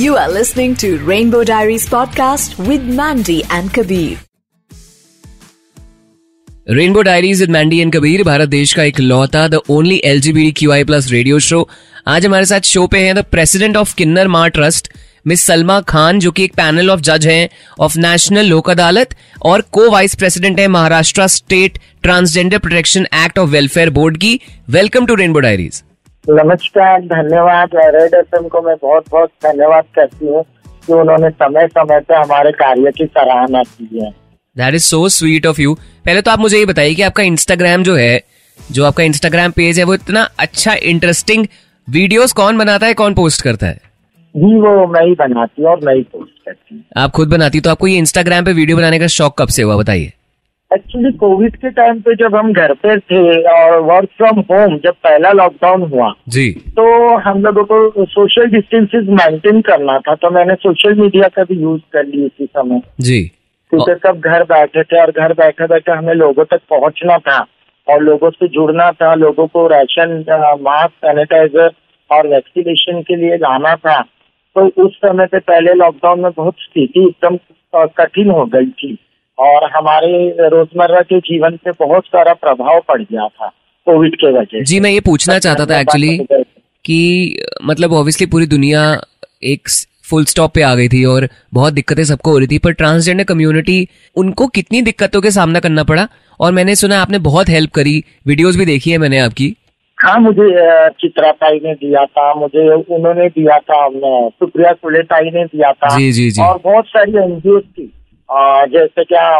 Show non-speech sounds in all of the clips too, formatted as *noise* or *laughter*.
You are listening to Rainbow Diaries podcast with Mandy and Kabir. Rainbow diaries with Mandy and Kabir Bharat देश का एक लौता the only L G Q I plus radio show आज हमारे साथ show पे हैं the president of किन्नर मार trust miss Salma Khan जो कि एक पैनल ऑफ़ जज हैं ऑफ़ नेशनल लोक अदालत और को वाइस प्रेसिडेंट है Maharashtra state transgender protection act of welfare board की वेलकम टू रेनबो डायरीज नमस्कार धन्यवाद। रेड एफ़ को मैं बहुत बहुत धन्यवाद करती हूँ कि उन्होंने समय समय पे हमारे कार्य की सराहना की है। That is so sweet of you पहले तो आप मुझे ये बताइए कि आपका इंस्टाग्राम जो है जो आपका इंस्टाग्राम पेज है वो इतना अच्छा इंटरेस्टिंग वीडियोस कौन बनाता है कौन पोस्ट करता है? जी वो मैं ही बनाती हूँ और मैं ही पोस्ट करती हूँ। आप खुद बनाती तो आपको ये इंस्टाग्राम पे वीडियो बनाने का शौक कब से हुआ बताइए। एक्चुअली कोविड के टाइम पे जब हम घर पे थे और वर्क फ्रॉम होम जब पहला लॉकडाउन हुआ जी। तो हम लोगों को सोशल डिस्टेंसेस मेंटेन करना था तो मैंने सोशल मीडिया का भी यूज़ कर ली उसी समय। जी। क्योंकि सब घर बैठे थे और घर बैठे बैठे हमें लोगों तक पहुँचना था और लोगों से जुड़ना था लोगों को राशन मास्क सैनिटाइजर और वैक्सीनेशन के लिए लाना था। तो उस समय पे पहले लॉकडाउन में बहुत स्थिति एकदम कठिन हो गई थी। और हमारे रोज़मर्रा के जीवन पे बहुत सारा प्रभाव पड़ गया था कोविड के वजह से जी मैं ये पूछना चाहता था एक्चुअली कि मतलब ऑब्वियसली पूरी दुनिया एक फुल स्टॉप पे आ गई थी और बहुत दिक्कतें सबको हो रही थी पर ट्रांसजेंडर कम्युनिटी उनको कितनी दिक्कतों के सामना करना पड़ा? और मैंने सुना आपने बहुत हेल्प करी वीडियोस भी देखी है मैंने आपकी। हाँ मुझे चित्रा ताई ने दिया था मुझे उन्होंने दिया था सुप्रिया सुले ताई ने दिया था जी, जी, जी। और बहुत सारी एनजीओ थी। जैसे क्या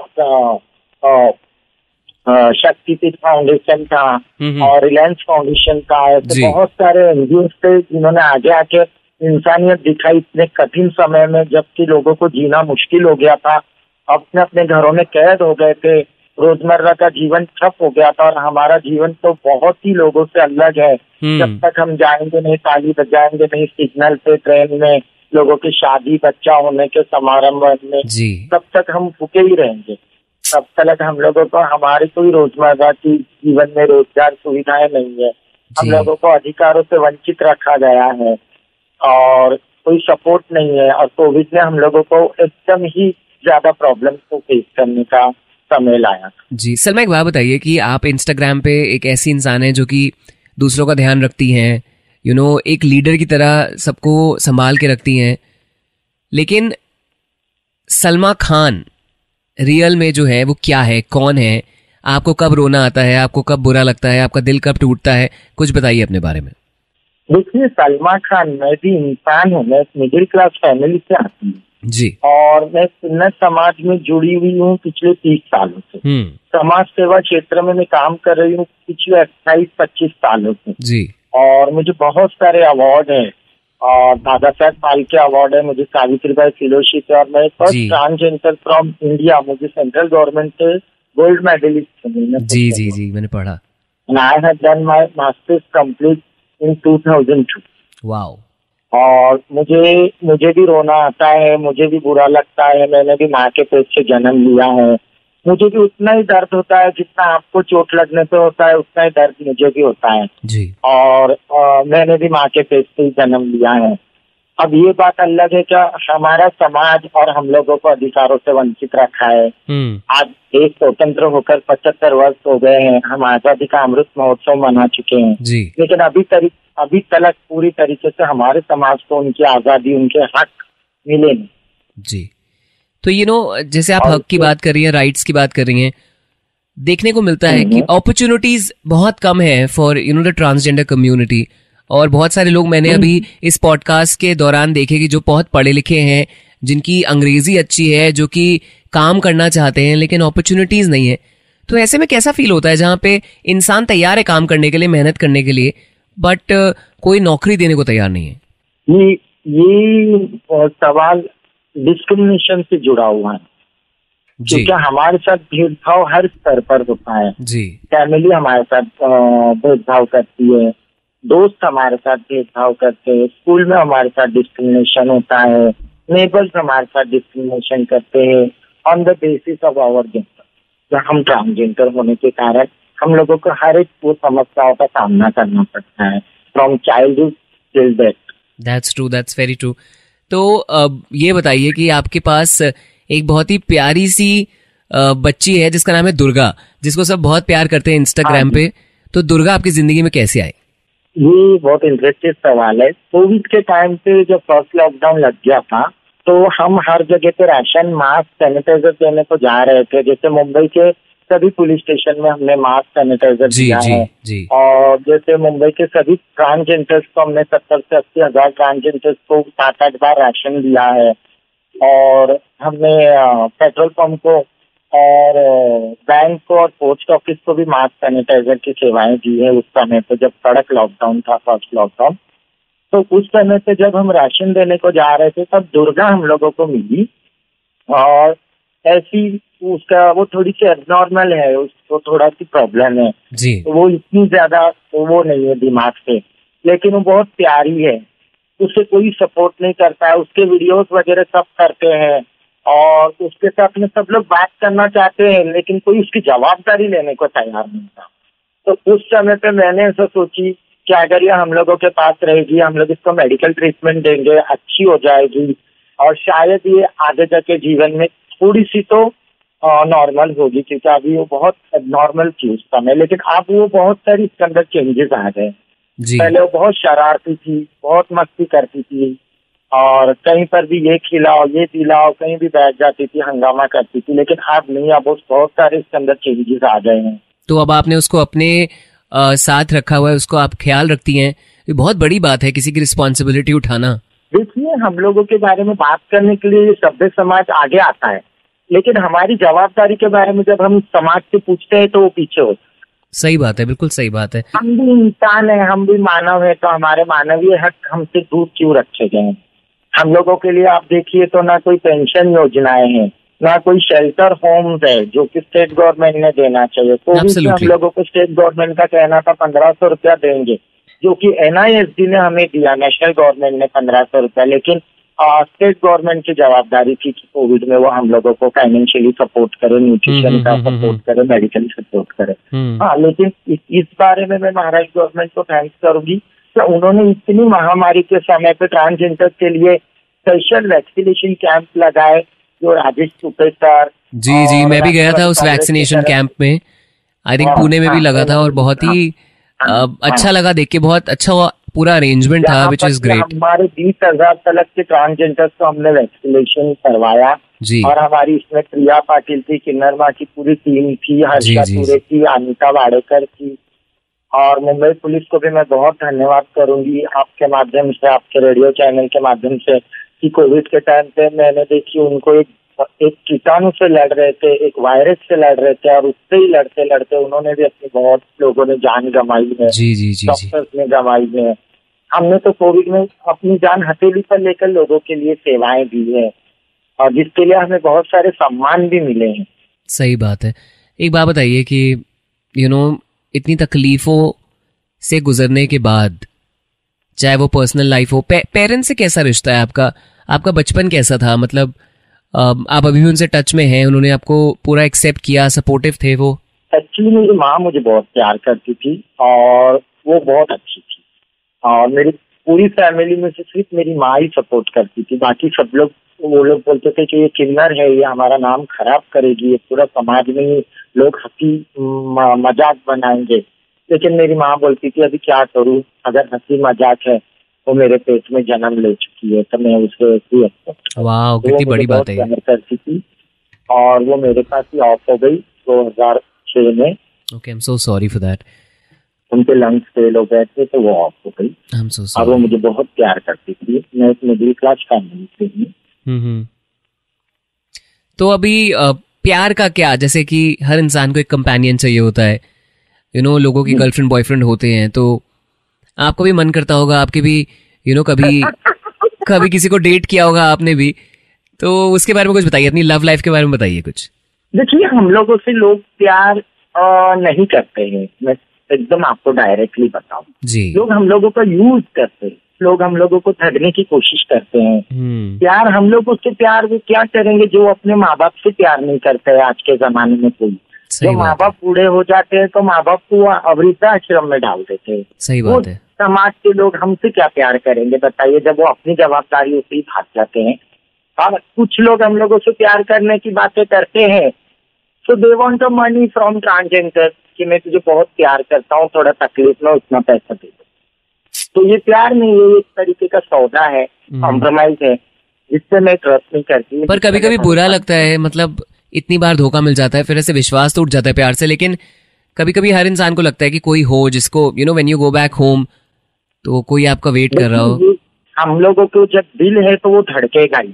शक्तिपीठ फाउंडेशन हम्म। और रिलायंस फाउंडेशन जी। ऐसे बहुत सारे एनजीओ थे जिन्होंने आगे आके इंसानियत दिखाई इतने कठिन समय में जबकि लोगों को जीना मुश्किल हो गया था अपने अपने घरों में कैद हो गए थे रोज़मर्रा का जीवन ठप हो गया था और हमारा जीवन तो बहुत ही लोगों से अलग है हम्म। जब तक हम जाएँगे नहीं ताली बजाएँगे नहीं सिग्नल पे ट्रेन में लोगों की शादी बच्चा होने के समारंभ में जी। तब तक हम भूखे ही रहेंगे। तब तक हम लोगों को हमारी कोई रोज़मर्रा की जीवन में रोज़गार सुविधाएँ नहीं है। हम लोगों को अधिकारों से वंचित रखा गया है और कोई सपोर्ट नहीं है और कोविड ने हम लोगों को एकदम ही ज़्यादा प्रॉब्लम को फेस करने का समय लाया। जी सर सलमा एक बात बताइए कि आप इंस्टाग्राम पे एक ऐसी इंसान है जो कि दूसरों का ध्यान रखती हैं यू नो एक लीडर की तरह सबको संभाल के रखती हैं। लेकिन सलमा खान रियल में जो है वो क्या है? कौन है? आपको कब रोना आता है? आपको कब बुरा लगता है? आपका दिल कब टूटता है? कुछ बताइए अपने बारे में। देखिए सलमा खान मैं भी इंसान हूँ मैं मिडिल क्लास फैमिली से आती हूँ। जी। और मैं सुन्नत समाज में जुड़ी हुई हूँ पिछले तीस सालों से। हम्म। समाज सेवा क्षेत्र में मैं काम कर रही हूँ पिछले अट्ठाईस पच्चीस सालों से। जी। और मुझे बहुत सारे अवार्ड हैं। और दादा साहब फाल्के अवार्ड है मुझे सावित्रीबाई फेलोशिप है और मैं फ़र्स्ट ट्रांसजेंडर फ्रॉम इंडिया मुझे सेंट्रल गवर्नमेंट से गोल्ड मेडलिस्ट जी जी जी मैंने पढ़ा। I have done my masters complete in 2002 wow और मुझे मुझे भी रोना आता है मुझे भी बुरा लगता है मैंने भी माँ के पेट से जन्म लिया है। मुझे भी उतना ही दर्द होता है जितना आपको चोट लगने पे होता है उतना ही दर्द मुझे भी होता है। जी। और अ, मैंने भी माँ के पेट से ही जन्म लिया है। अब ये बात अलग है क्या हमारा समाज और हम लोगों को अधिकारों से वंचित रखा है। हम्म। आज देश स्वतंत्र होकर पचहत्तर वर्ष हो गए हैं हम आज़ादी का अमृत महोत्सव मना चुके हैं। लेकिन अभी तरी अभी तक पूरी तरीके से हमारे समाज को उनकी आज़ादी उनके हक मिले नहीं। जी। तो यू नो जैसे आप हक की बात कर रही हैं राइट्स की बात कर रही हैं देखने को मिलता है कि हम्म। अपॉर्चुनिटीज़ बहुत कम है for you know the transgender community और बहुत सारे लोग मैंने हम्म। अभी इस पॉडकास्ट के दौरान देखे कि जो बहुत पढ़े लिखे हैं जिनकी अंग्रेज़ी अच्छी है जो कि काम करना चाहते हैं लेकिन अपॉर्चुनिटीज़ नहीं है तो ऐसे में कैसा फील होता है जहाँ पे इंसान तैयार है काम करने के लिए मेहनत करने के लिए बट कोई नौकरी देने को तैयार नहीं है ये ये सवाल डिस्क्रिमिनेशन से जुड़ा हुआ है। जी। क्योंकि हमारे साथ भेदभाव हर स्तर पर होता है। जी। फैमिली हमारे साथ भेदभाव करती है। दोस्त हमारे साथ भेदभाव करते हैं। स्कूल में हमारे साथ डिस्क्रिमिनेशन होता है। नेबर्स हमारे साथ डिस्क्रिमिनेशन करते हैं। On the basis of our gender हम ट्रांसजेंडर होने के कारण हम लोगों को हर एक वो समस्याओं का सामना करना पड़ता है। From childhood till death that's true that's very true तो अब ये बताइए कि आपके पास एक बहुत ही प्यारी सी बच्ची है जिसका नाम है दुर्गा जिसको सब बहुत प्यार करते हैं इंस्टाग्राम हाँ पे। तो दुर्गा आपकी ज़िंदगी में कैसे आई? ये बहुत इंटरेस्टिंग सवाल है। कोविड के टाइम पे जब फ़र्स्ट लॉकडाउन लग गया था तो हम हर जगह पे राशन मास्क सैनिटाइजर देने को जा रहे थे। जैसे मुंबई के सभी पुलिस स्टेशन में हमने मास्क सैनिटाइजर दिया जी है। जी। और जैसे मुंबई के सभी ट्रांसजेंडर्स को हमने सत्तर से अस्सी हज़ार ट्रांसजेंडर्स को सात आठ बार राशन दिया है। और हमने पेट्रोल पंप को और बैंक को और पोस्ट ऑफ़िस को भी मास्क सैनिटाइजर की सेवाएँ दी है उस समय पे जब कड़क लॉकडाउन था फ़र्स्ट लॉकडाउन तो उस समय पे जब हम राशन देने को जा रहे थे तब दुर्गा हम लोगों को मिली। और ऐसी उसका वो थोड़ी सी एबनॉर्मल है उसको थोड़ा सी प्रॉब्लम है। जी। तो वो इतनी ज़्यादा वो नहीं है दिमाग से लेकिन वो बहुत प्यारी है। उसे कोई सपोर्ट नहीं करता है। उसके वीडियोस वगैरह सब करते हैं। और उसके साथ में सब लोग बात करना चाहते हैं लेकिन कोई उसकी जवाबदारी लेने को तैयार नहीं था। तो उस समय पे मैंने ऐसा सोची कि अगर ये हम लोगों के पास रहेगी हम लोग इसको मेडिकल ट्रीटमेंट देंगे अच्छी हो जाएगी। और शायद ये आगे जाके जीवन में थोड़ी सी तो नॉर्मल होगी क्योंकि अभी वो बहुत नॉर्मल थी उस समय लेकिन अब वो बहुत सारी इसके अंदर चेंजेस आ गए। पहले वो बहुत शरारती थी बहुत मस्ती करती थी और कहीं पर भी ये खिलाओ ये दिलाओ कहीं भी बैठ जाती थी हंगामा करती थी लेकिन अब नहीं अब बहुत सारे इसके अंदर चेंजेस आ गए हैं। तो अब आपने उसको अपने अ, साथ रखा हुआ है उसको आप ख्याल रखती हैं। ये बहुत बड़ी बात है किसी की रिस्पॉन्सिबिलिटी उठाना। देखिए हम लोगों के बारे में बात करने के लिए सभ्य समाज आगे आता है। लेकिन हमारी जवाबदारी के बारे में जब हम समाज से पूछते हैं तो वो पीछे होते सही बात है बिल्कुल सही बात है। हम भी इंसान है हम भी मानव है तो हमारे मानवीय हक हमसे दूर क्यों रखे गए हैं? हम लोगों के लिए आप देखिए तो ना कोई पेंशन योजनाएँ हैं ना कोई शेल्टर होम्स है जो कि स्टेट गवर्नमेंट ने देना चाहिए। तो हम लोगों को स्टेट गवर्नमेंट का कहना था पंद्रह सौ रुपया देंगे जो कि एनआईएसडी ने हमें दिया नेशनल गवर्नमेंट ने पंद्रह सौ रुपया लेकिन स्टेट गवर्नमेंट की जवाबदारी थी कि कोविड में वो हम लोगों को फाइनेंशियली सपोर्ट करे न्यूट्रिशन हम्म, का हम्म, हम्म, सपोर्ट करे मेडिकल सपोर्ट करे। हम्म, हाँ लेकिन इस, इस बारे में मैं महाराष्ट्र गवर्नमेंट को थैंक्स करूँगी कि उन्होंने इतनी महामारी के समय पे ट्रांसजेंडर के लिए स्पेशल वैक्सीनेशन कैंप लगाए जो राजेश सुपे सर जी जी मैं भी गया था उस वैक्सीनेशन कैंप में। आई थिंक हाँ, पुणे में भी हाँ, लगा था और हाँ, बहुत ही। अच्छा लगा देख के बहुत अच्छा हुआ, पूरा अरेंजमेंट था विच इज़ ग्रेट हमारे बीस हज़ार तलक के ट्रांसजेंडर्स को हमने वैक्सीनेशन करवाया। जी। और हमारी इसमें प्रिया पाटिल थी किन्नर माँ की पूरी टीम थी हर्षा थी अनिता वाडेकर थी और मुंबई पुलिस को भी मैं बहुत धन्यवाद करूँगी आपके माध्यम से आपके रेडियो चैनल के माध्यम से कि कोविड के टाइम पे मैंने देखी उनको एक एक कीटाणु से लड़ रहे थे एक वायरस से लड़ रहे थे और उससे ही लड़ते लड़ते उन्होंने भी अपनी बहुत लोगों ने जान गंवाई है। जी जी जी डॉक्टर्स ने गंवाई है। हमने तो कोविड में अपनी जान हथेली पर लेकर लोगों के लिए सेवाएँ दी है और जिसके लिए हमें बहुत सारे सम्मान भी मिले हैं। सही बात है। एक बात बताइए कि यू नो इतनी तकलीफों से गुजरने के बाद चाहे वो पर्सनल लाइफ हो पे, पेरेंट्स से कैसा रिश्ता है आपका? आपका बचपन कैसा था? मतलब आप अभी भी उनसे टच में हैं, उन्होंने आपको पूरा एक्सेप्ट किया सपोर्टिव थे वो? एक्चुअली मेरी माँ मुझे बहुत प्यार करती थी और वो बहुत अच्छी थी। और मेरी पूरी फैमिली में से सिर्फ़ मेरी माँ ही सपोर्ट करती थी। बाकी सब लोग, वो लोग बोलते थे कि ये किन्नर है, ये हमारा नाम खराब करेगी, ये पूरा समाज में लोग हँसी मज़ाक बनाएँगे। लेकिन मेरी माँ बोलती थी, अभी क्या करूँ? अगर हँसी मज़ाक है वो मेरे पेट में जन्म ले चुकी है तो मैं उसे करूँ। वाह तो कितनी बड़ी बात है करती थी और वो मेरे पास ही ऑफ़ हो गई दो हज़ार छह में। Okay I am so sorry for that उनके लंग्स फेल हो गए थे तो वो ऑफ़ हो गई। आई एम सो और वो मुझे बहुत प्यार करती थी। मैं एक मिडिल क्लास फैमिली से हूँ। हम्म तो अभी प्यार का क्या? जैसे कि हर इंसान को एक कंपेनियन चाहिए होता है। यू you नो know, लोगों की गर्लफ्रेंड बॉयफ्रेंड होते हैं तो आपको भी मन करता होगा आपके भी यू नो कभी कभी किसी को डेट किया होगा आपने भी। तो उसके बारे में कुछ बताइए अपनी लव लाइफ के बारे में बताइए कुछ। देखिए हम लोगों से लोग प्यार नहीं करते हैं। मैं एकदम आपको डायरेक्टली बताऊँ। जी। लोग हम लोगों का यूज़ करते हैं। लोग हम लोगों को ठगने की कोशिश करते हैं। हम्म। प्यार हम लोग उससे प्यार भी क्या करेंगे जो अपने माँ बाप से प्यार नहीं करते है आज के जमाने में कोई? जो माँ बाप बूढ़े हो जाते हैं तो माँ बाप को वृद्धाश्रम में डाल देते हैं। सही वो बात है। समाज के लोग हमसे क्या प्यार करेंगे? बताइए जब वो अपनी जवाबदारी से ही भाग जाते हैं। और कुछ लोग हम लोगों से प्यार करने की बातें करते हैं। So they want money from transgender कि मैं तुझे बहुत प्यार करता हूँ थोड़ा तकलीफ़ में उतना पैसा दे दो। तो ये प्यार नहीं है ये एक तरीके का सौदा है। कॉम्प्रोमाइज है जिससे मैं ट्रस्ट नहीं करती। पर कभी कभी बुरा लगता है मतलब इतनी बार धोखा मिल जाता है फिर ऐसे विश्वास टूट जाता है प्यार से लेकिन कभी कभी हर इंसान को लगता है कि कोई हो जिसको you know when you go back home तो कोई आपका वेट कर रहा हो? हम लोगों को जब दिल है तो वो धड़केगा ही।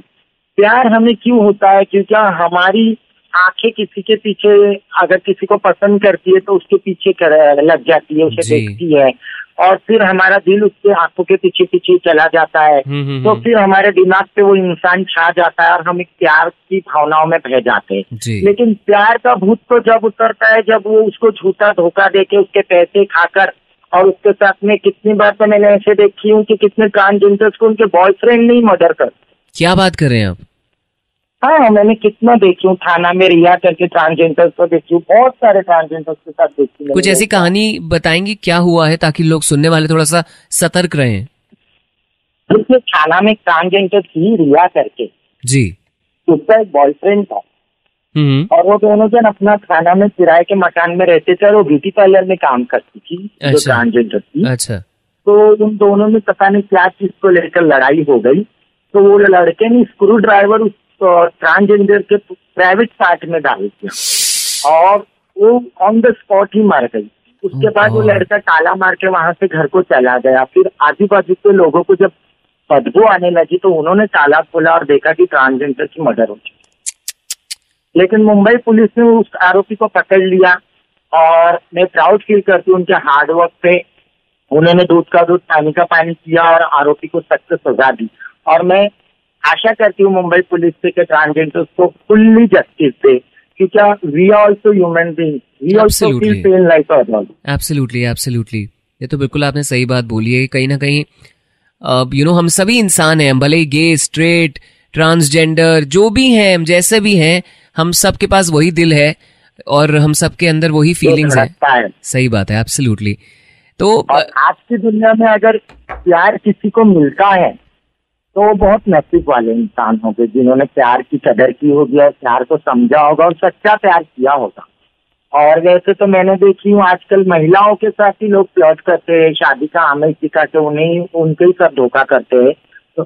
प्यार हमें क्यों होता है? क्योंकि हमारी आँखें किसी के पीछे अगर किसी को पसंद करती है तो उसके पीछे कर, लग जाती है उसे देखती है। और फिर हमारा दिल उसके आँखों के पीछे पीछे चला जाता है। हम्म, हम्म, तो हम्म। फिर हमारे दिमाग पे वो इंसान छा जाता है और हम एक प्यार की भावनाओं में बह जाते हैं। लेकिन प्यार का भूत तो जब उतरता है जब वो उसको झूठा धोखा देके उसके पैसे खाकर और उसके साथ में कितनी बार तो मैंने ऐसे देखी हूँ कि कितने ट्रांसजेंडर्स को उनके बॉयफ्रेंड नहीं मर्डर कर क्या बात कर रहे हैं आप? हाँ मैंने कितना देखी हूँ थाना में रिया करके ट्रांसजेंडर्स को देखी हूँ बहुत सारे ट्रांसजेंडर्स के साथ देखी। कुछ ऐसी कहानी बताएँगी क्या हुआ है ताकि लोग सुनने वाले थोड़ा सा सतर्क रहे? थाना में ट्रांसजेंडर थी रिया करके। जी। उसका एक बॉयफ्रेंड था। और वो दोनों जन अपना थाना में किराए के मकान में रहते थे और वो ब्यूटी पार्लर में काम करती थी जो अच्छा। ट्रांसजेंडर थी। अच्छा। तो उन दोनों में पता नहीं क्या चीज़ को लेकर लड़ाई हो गई। तो वो लड़के ने स्क्रू ड्राइवर उस ट्रांसजेंडर के प्राइवेट पार्ट में डाल दिया और वो ऑन द स्पॉट ही मर गई। उसके बाद वो लड़का ताला मार के वहाँ से घर को चला गया। फिर आजू बाजू के लोगों को जब बदबू आने लगी तो उन्होंने ताला खोला और देखा कि ट्रांसजेंडर की मर्डर हो चुकी लेकिन मुंबई पुलिस ने उस आरोपी को पकड़ लिया और मैं प्राउड फील करती हूँ उनके हार्ड वर्क पे। उन्होंने दूध का दूध पानी का पानी किया और आरोपी को सख्त सजा दी। और मैं आशा करती हूँ मुंबई पुलिस से कि ट्रांसजेंडर्स को फुल्ली जस्टिस दे क्योंकि we also human being we also feel pain like absolutely absolutely ये तो बिल्कुल आपने सही बात बोली है। कहीं ना कहीं यू नो हम सभी इंसान हैं भले ही गे स्ट्रेट ट्रांसजेंडर जो भी हैं हम जैसे भी हैं हम सब के पास वही दिल है और हम सब के अंदर वही फीलिंग्स हैं। है। सही बात है एब्सोल्युटली तो आज की दुनिया में अगर प्यार किसी को मिलता है तो वो बहुत नसीब वाले इंसान होंगे जिन्होंने प्यार की कदर की होगी और प्यार को समझा होगा और सच्चा प्यार किया होगा। और वैसे तो मैंने देखी हूँ आजकल महिलाओं के साथ ही लोग प्लॉट करते हैं शादी का आमिर के उन्हें उनके ही सब धोखा करते हैं। तो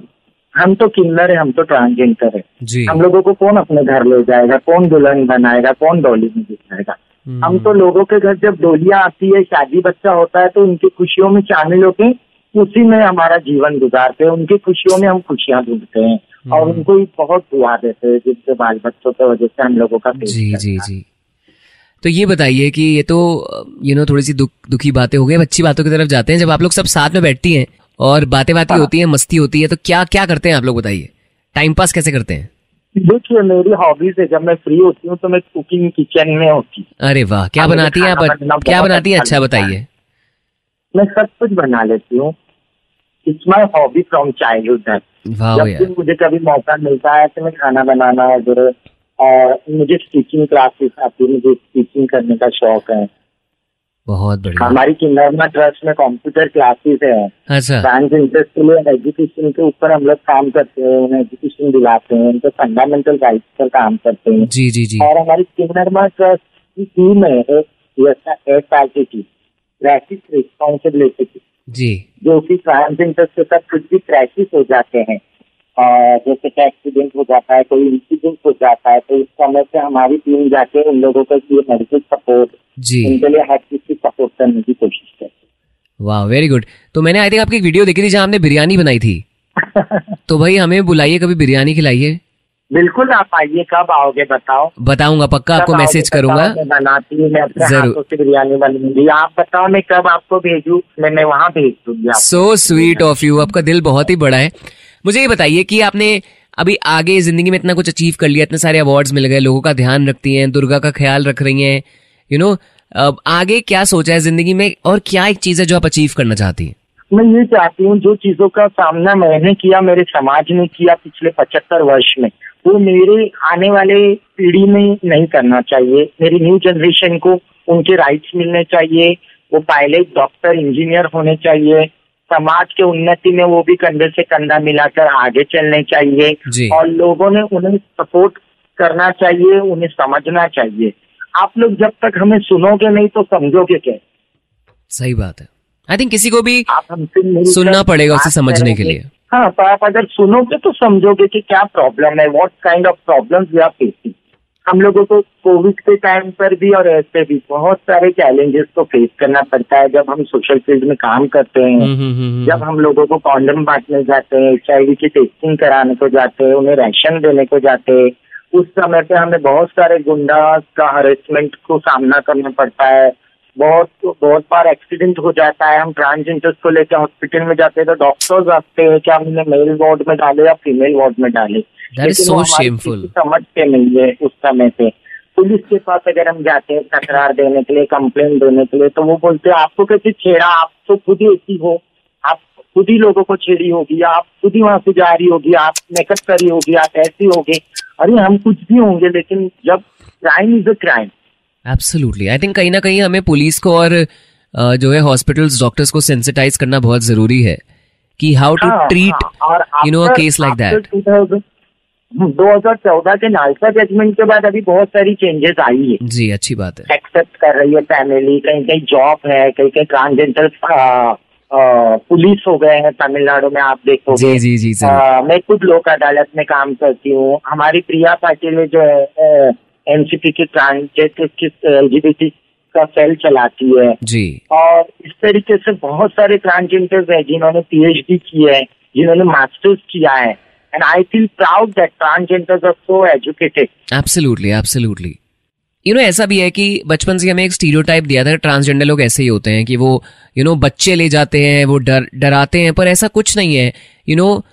हम तो किन्नर है हम तो ट्रांसजेंडर है। जी। हम लोगों को कौन अपने घर ले जाएगा कौन दुल्हन बनाएगा कौन डोली में बिठाएगा हम्म, हम तो लोगों के घर जब डोलियाँ आती है शादी बच्चा होता है तो उनकी खुशियों में शामिल होके उसी में हमारा जीवन गुजारते हैं। उनकी खुशियों में हम खुशियाँ ढूंढते हैं और हम्म। उनको ही बहुत दुआ देते हैं जिनसे बाल बच्चों की वजह से हम लोगों का जी जी जी। तो ये बताइए कि ये तो यू नो थोड़ी सी दुख दुखी बातें हो गई। अब अच्छी बातों की तरफ़ जाते हैं। जब आप लोग सब साथ में बैठती हैं और बातें बातें हाँ। होती है मस्ती होती है तो क्या क्या करते हैं आप लोग बताइए? टाइम पास कैसे करते हैं? देखिए मेरी हॉबीज है जब मैं फ्री होती हूँ तो मैं कुकिंग किचन में होती हूँ। अरे वाह क्या बनाती है आप? क्या बनाती हैं? अच्छा अच्छा। बताइए। मैं सब कुछ बना लेती हूँ। It's my hobby from childhood जब मुझे कभी मौका मिलता है तो मैं खाना बनाना और मुझे स्टिचिंग क्लासेस आती है मुझे स्टिचिंग करने का शौक है। बहुत बढ़िया। हमारी किन्नरमा ट्रस्ट में कंप्यूटर क्लासेस है। अच्छा। ट्रांस इंटरेस्ट के लिए एजुकेशन के ऊपर हम लोग काम करते हैं उन्हें एजुकेशन दिलाते हैं उनके फंडामेंटल राइट पर काम करते हैं। जी जी जी। और हमारी किन्नरमा ट्रस्ट की टीम है एस आर टी की ट्रैफ़िक रिस्पॉन्सिबिलिटी की जी। जो कि ट्रांस इंटरेस्ट के साथ कुछ भी क्रैशेस हो जाते हैं। और जैसे कि एक्सीडेंट हो जाता है कोई इंसिडेंट हो जाता है तो इस समय पे हमारी टीम जाके उन लोगों को मेडिकल सपोर्ट जी। उनके लिए हर चीज़ की सपोर्ट करने की कोशिश करते वाह वेरी गुड तो मैंने आई थिंक आपकी एक वीडियो देखी थी जहाँ आपने बिरयानी बनाई थी। *laughs* तो भाई हमें बुलाइए कभी बिरयानी खिलाइए। बिल्कुल आप आइए कब आओगे बताओ। बताऊँगा पक्का आपको मैसेज करूँगा। बनाती हूँ मैं अपने ज़रूर। हाथों से बिरयानी बनूँगी आप बताओ मैं कब आपको भेजू? मैं मैं वहाँ भेज दूँगी सो स्वीट ऑफ़ यू आपका दिल बहुत ही बड़ा है। मुझे ये बताइए कि आपने अभी आगे ज़िंदगी में इतना कुछ अचीव कर लिया इतने सारे अवार्ड्स मिल गए लोगों का ध्यान रखती हैं दुर्गा का ख्याल रख रही हैं यू नो आगे क्या सोचा है ज़िंदगी में और क्या एक चीज़ है जो आप अचीव करना चाहती हैं? मैं ये चाहती हूँ जो चीज़ों का सामना मैंने किया मेरे समाज ने किया पिछले पचहत्तर वर्ष में वो मेरे आने वाले पीढ़ी में नहीं करना चाहिए। मेरी न्यू जनरेशन को उनके राइट्स मिलने चाहिए वो पायलट डॉक्टर इंजीनियर होने चाहिए। समाज के उन्नति में वो भी कंधे से कंधा मिलाकर आगे चलने चाहिए। और लोगों ने उन्हें सपोर्ट करना चाहिए उन्हें समझना चाहिए। आप लोग जब तक हमें सुनोगे नहीं तो समझोगे क्या? सही बात है। आई थिंक किसी को भी आप हमसे सुनना पड़ेगा उसे समझने के लिए। हाँ तो आप अगर सुनोगे तो समझोगे कि क्या प्रॉब्लम है what kind of problem we are facing हम लोगों को कोविड के टाइम पर भी और ऐसे भी बहुत सारे चैलेंजेस को फेस करना पड़ता है। जब हम सोशल फ़ील्ड में काम करते हैं हम्म, हम्म, हम्म, जब हम लोगों को कॉन्डम बांटने जाते हैं एच की टेस्टिंग कराने को जाते हैं उन्हें राशन देने को जाते हैं उस समय पे हमें बहुत सारे गुंडा का हरेसमेंट को सामना करना पड़ता है। बहुत बहुत बार एक्सीडेंट हो जाता है। हम ट्रांसजेंडर्स को लेकर हॉस्पिटल में जाते हैं तो डॉक्टर्स आते हैं कि हम उन्हें मेल वार्ड में डाले या फीमेल वार्ड में डाले। लेकिन so हमारी समझते नहीं है उस समय पे। पुलिस के पास अगर हम जाते हैं तकरार देने के लिए कंप्लेन देने के लिए तो वो बोलते हैं आपको कैसे छेड़ा? आप तो खुद ही ऐसी हो। आप खुद ही लोगों को छेड़ी होगी आप खुद ही वहाँ से जा रही होगी आप मेकअप करी होगी आप ऐसी होगी। अरे हम कुछ भी होंगे लेकिन जब crime is a crime absolutely I think कहीं ना कहीं हमें पुलिस को और जो है हॉस्पिटल्स डॉक्टर्स को सेंसिटाइज करना बहुत ज़रूरी है कि how to treat case like after that. 2000 2014 के नालसा जजमेंट के बाद अभी बहुत सारी चेंजेस आई है। जी अच्छी बात है। एक्सेप्ट कर रही है फैमिली कहीं कहीं जॉब है कहीं कहीं ट्रांसजेंडर पुलिस हो गए हैं तमिलनाडु में आप देखोगे। जी जी जी आ, मैं खुद लोक अदालत में काम करती हूँ। हमारी प्रिया पाटिल है जो है एनसीपी की एलजीबीटी का सेल चलाती है। जी। और इस तरीके से बहुत सारे ट्रांसजेंडर्स हैं जिन्होंने पीएचडी की है जिन्होंने मास्टर्स किया है। And I feel proud that transgenders are so educated absolutely absolutely you know ऐसा भी है कि बचपन से हमें एक स्टीरियोटाइप दिया था ट्रांसजेंडर लोग ऐसे ही होते हैं कि वो यू नो बच्चे ले जाते हैं वो डर डराते हैं पर ऐसा कुछ नहीं है यू नो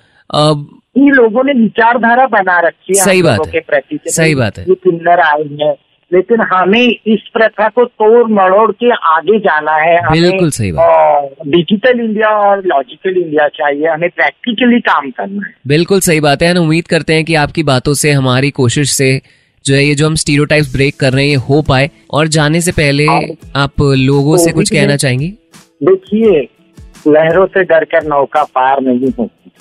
इन लोगों ने विचारधारा बना रखी है सही बात है। सही बात है। किन्नर आए हैं लेकिन हमें इस प्रथा को तोड़ मड़ोड़ के आगे जाना है बिल्कुल सही बात डिजिटल इंडिया और लॉजिकल इंडिया चाहिए हमें प्रैक्टिकली काम करना है बिल्कुल सही बात है उम्मीद करते हैं कि आपकी बातों से हमारी कोशिश से जो है ये जो हम स्टीरियोटाइप्स ब्रेक कर रहे हैं ये हो पाए। और जाने से पहले आप लोगों से कुछ कहना चाहेंगे चाहेंगी? देखिए लहरों से डर कर नौका पार नहीं होती।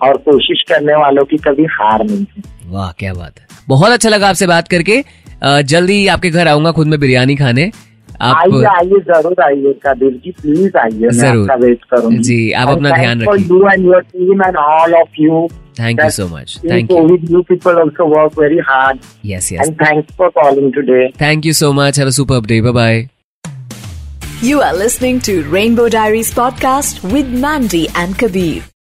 और कोशिश करने वालों की कभी हार नहीं होती। वाह क्या बात है। बहुत अच्छा लगा आपसे बात करके। जल्दी आपके घर आऊँगा खुद में बिरयानी खाने। आप आइए आइए ज़रूर आइए कबीर जी प्लीज़ आइए मैं ज़रूर। आपका वेट करूँगी जी, आप अपना ध्यान फॉर रखिए। You and your team and all of you thank you so much thank you COVID, you people also work very hard. Yes yes And thanks for calling today. Thank you so much have a super day bye bye You are listening to Rainbow Diaries podcast with Mandy and Kabir.